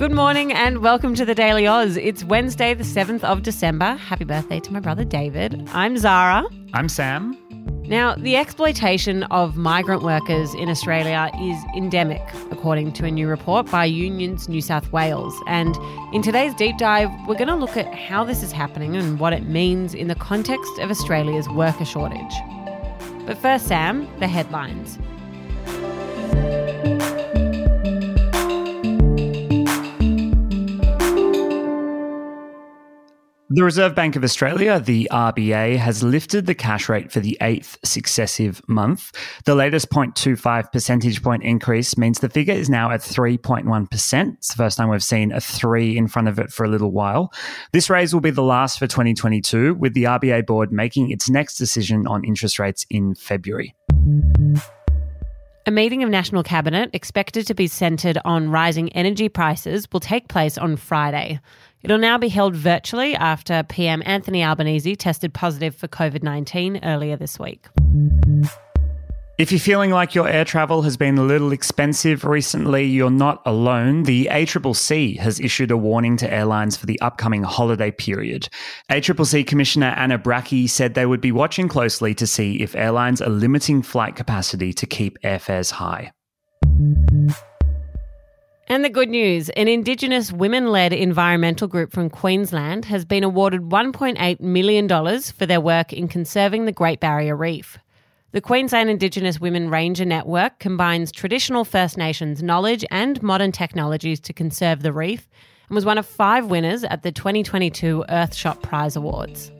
Good morning and welcome to the Daily Oz. It's Wednesday, the 7th of December. Happy birthday to my brother David. I'm Zara. I'm Sam. Now, the exploitation of migrant workers in Australia is endemic, according to a new report by Unions New South Wales. And in today's deep dive, we're going to look at how this is happening and what it means in the context of Australia's worker shortage. But first, Sam, the headlines. The Reserve Bank of Australia, the RBA, has lifted the cash rate for the eighth successive month. The latest 0.25 percentage point increase means the figure is now at 3.1%. It's the first time we've seen a three in front of it for a little while. This raise will be the last for 2022, with the RBA board making its next decision on interest rates in February. A meeting of National Cabinet expected to be centred on rising energy prices will take place on Friday. It'll now be held virtually after PM Anthony Albanese tested positive for COVID 19 earlier this week. If you're feeling like your air travel has been a little expensive recently, you're not alone. The ACCC has issued a warning to airlines for the upcoming holiday period. ACCC Commissioner Anna Brakey said they would be watching closely to see if airlines are limiting flight capacity to keep airfares high. And the good news an Indigenous women led environmental group from Queensland has been awarded $1.8 million for their work in conserving the Great Barrier Reef. The Queensland Indigenous Women Ranger Network combines traditional First Nations knowledge and modern technologies to conserve the reef and was one of five winners at the 2022 Earthshot Prize Awards.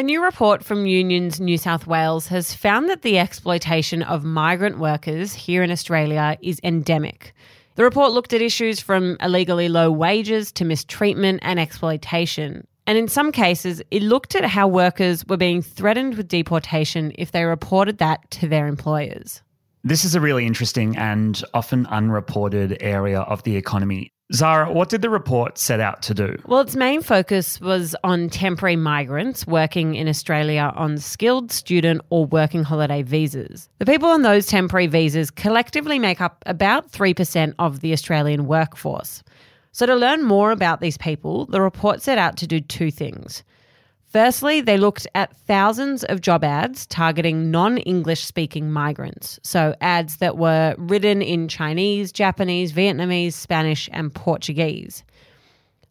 A new report from Unions New South Wales has found that the exploitation of migrant workers here in Australia is endemic. The report looked at issues from illegally low wages to mistreatment and exploitation. And in some cases, it looked at how workers were being threatened with deportation if they reported that to their employers. This is a really interesting and often unreported area of the economy. Zara, what did the report set out to do? Well, its main focus was on temporary migrants working in Australia on skilled student or working holiday visas. The people on those temporary visas collectively make up about 3% of the Australian workforce. So, to learn more about these people, the report set out to do two things. Firstly, they looked at thousands of job ads targeting non English speaking migrants. So, ads that were written in Chinese, Japanese, Vietnamese, Spanish, and Portuguese.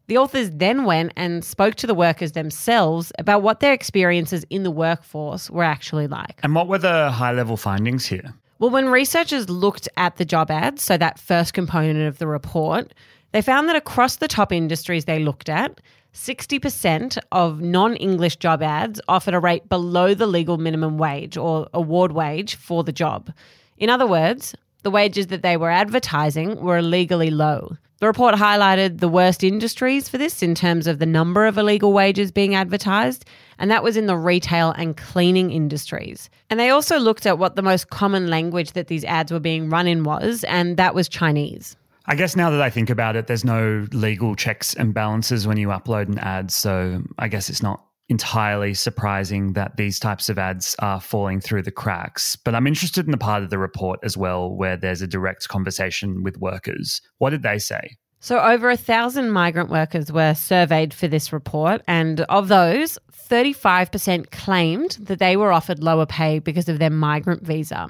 The authors then went and spoke to the workers themselves about what their experiences in the workforce were actually like. And what were the high level findings here? Well, when researchers looked at the job ads, so that first component of the report, they found that across the top industries they looked at, 60% of non English job ads offered a rate below the legal minimum wage or award wage for the job. In other words, the wages that they were advertising were illegally low. The report highlighted the worst industries for this in terms of the number of illegal wages being advertised, and that was in the retail and cleaning industries. And they also looked at what the most common language that these ads were being run in was, and that was Chinese. I guess now that I think about it, there's no legal checks and balances when you upload an ad. So I guess it's not entirely surprising that these types of ads are falling through the cracks. But I'm interested in the part of the report as well where there's a direct conversation with workers. What did they say? So, over a thousand migrant workers were surveyed for this report, and of those, 35% claimed that they were offered lower pay because of their migrant visa.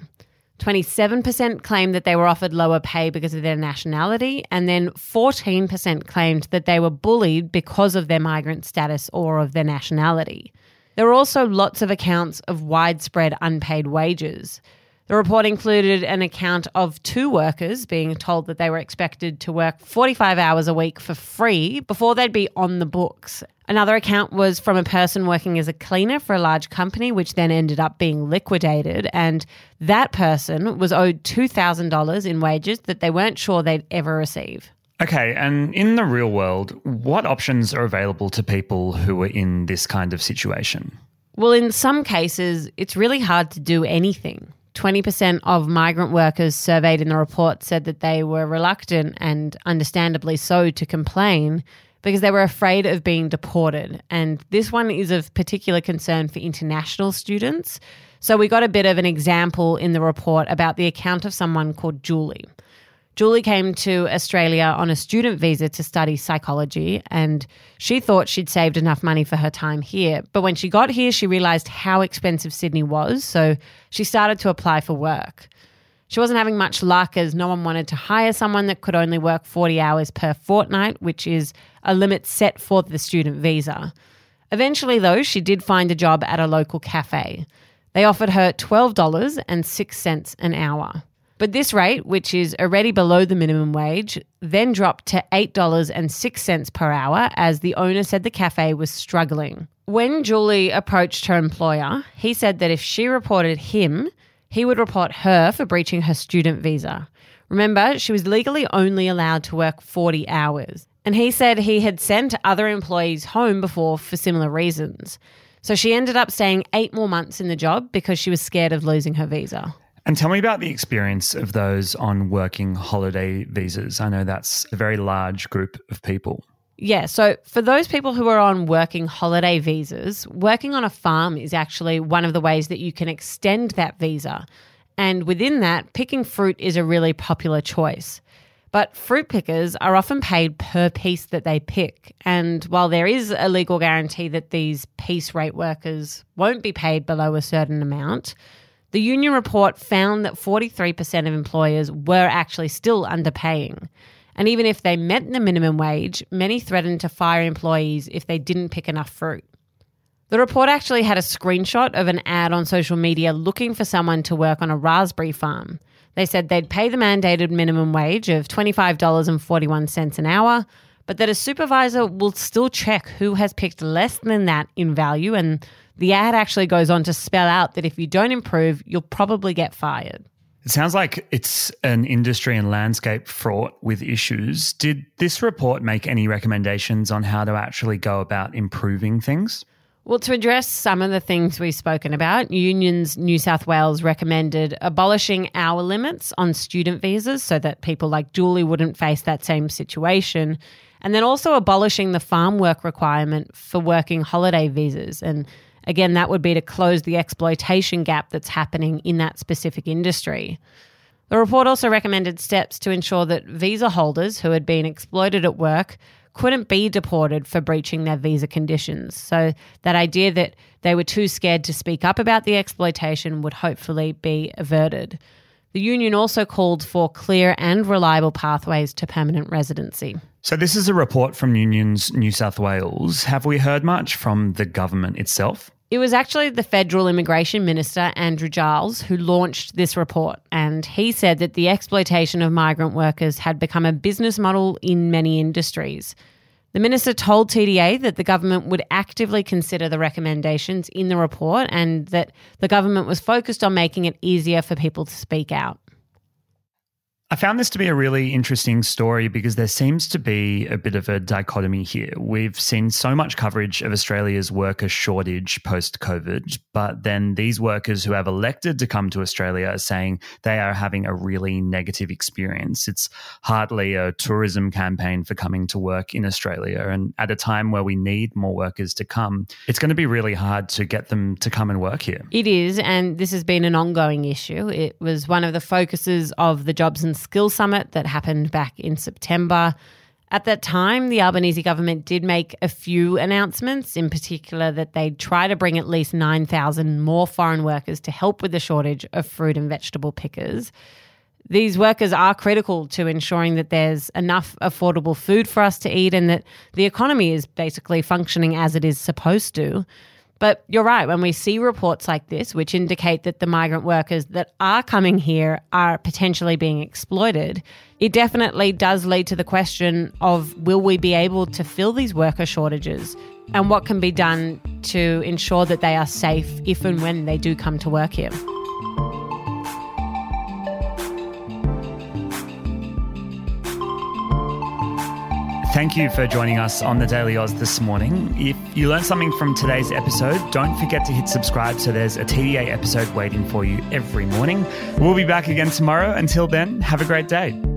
27% claimed that they were offered lower pay because of their nationality, and then 14% claimed that they were bullied because of their migrant status or of their nationality. There were also lots of accounts of widespread unpaid wages. The report included an account of two workers being told that they were expected to work 45 hours a week for free before they'd be on the books. Another account was from a person working as a cleaner for a large company, which then ended up being liquidated. And that person was owed $2,000 in wages that they weren't sure they'd ever receive. Okay, and in the real world, what options are available to people who are in this kind of situation? Well, in some cases, it's really hard to do anything. 20% of migrant workers surveyed in the report said that they were reluctant and understandably so to complain because they were afraid of being deported. And this one is of particular concern for international students. So we got a bit of an example in the report about the account of someone called Julie. Julie came to Australia on a student visa to study psychology, and she thought she'd saved enough money for her time here. But when she got here, she realised how expensive Sydney was, so she started to apply for work. She wasn't having much luck as no one wanted to hire someone that could only work 40 hours per fortnight, which is a limit set for the student visa. Eventually, though, she did find a job at a local cafe. They offered her $12.06 an hour. But this rate, which is already below the minimum wage, then dropped to $8.06 per hour as the owner said the cafe was struggling. When Julie approached her employer, he said that if she reported him, he would report her for breaching her student visa. Remember, she was legally only allowed to work 40 hours. And he said he had sent other employees home before for similar reasons. So she ended up staying eight more months in the job because she was scared of losing her visa. And tell me about the experience of those on working holiday visas. I know that's a very large group of people. Yeah, so for those people who are on working holiday visas, working on a farm is actually one of the ways that you can extend that visa. And within that, picking fruit is a really popular choice. But fruit pickers are often paid per piece that they pick. And while there is a legal guarantee that these piece rate workers won't be paid below a certain amount, the union report found that 43% of employers were actually still underpaying. And even if they met the minimum wage, many threatened to fire employees if they didn't pick enough fruit. The report actually had a screenshot of an ad on social media looking for someone to work on a raspberry farm. They said they'd pay the mandated minimum wage of $25.41 an hour, but that a supervisor will still check who has picked less than that in value and the ad actually goes on to spell out that if you don't improve, you'll probably get fired. It sounds like it's an industry and landscape fraught with issues. Did this report make any recommendations on how to actually go about improving things? Well, to address some of the things we've spoken about, Unions New South Wales recommended abolishing hour limits on student visas so that people like Julie wouldn't face that same situation. And then also abolishing the farm work requirement for working holiday visas. And Again, that would be to close the exploitation gap that's happening in that specific industry. The report also recommended steps to ensure that visa holders who had been exploited at work couldn't be deported for breaching their visa conditions. So, that idea that they were too scared to speak up about the exploitation would hopefully be averted. The union also called for clear and reliable pathways to permanent residency. So, this is a report from Unions New South Wales. Have we heard much from the government itself? It was actually the federal immigration minister, Andrew Giles, who launched this report. And he said that the exploitation of migrant workers had become a business model in many industries. The minister told TDA that the government would actively consider the recommendations in the report and that the government was focused on making it easier for people to speak out. I found this to be a really interesting story because there seems to be a bit of a dichotomy here. We've seen so much coverage of Australia's worker shortage post COVID, but then these workers who have elected to come to Australia are saying they are having a really negative experience. It's hardly a tourism campaign for coming to work in Australia. And at a time where we need more workers to come, it's going to be really hard to get them to come and work here. It is. And this has been an ongoing issue. It was one of the focuses of the Jobs and Skills Summit that happened back in September. At that time, the Albanese government did make a few announcements, in particular that they'd try to bring at least 9,000 more foreign workers to help with the shortage of fruit and vegetable pickers. These workers are critical to ensuring that there's enough affordable food for us to eat and that the economy is basically functioning as it is supposed to. But you're right, when we see reports like this, which indicate that the migrant workers that are coming here are potentially being exploited, it definitely does lead to the question of will we be able to fill these worker shortages and what can be done to ensure that they are safe if and when they do come to work here. Thank you for joining us on the Daily Oz this morning. If you learned something from today's episode, don't forget to hit subscribe so there's a TDA episode waiting for you every morning. We'll be back again tomorrow. Until then, have a great day.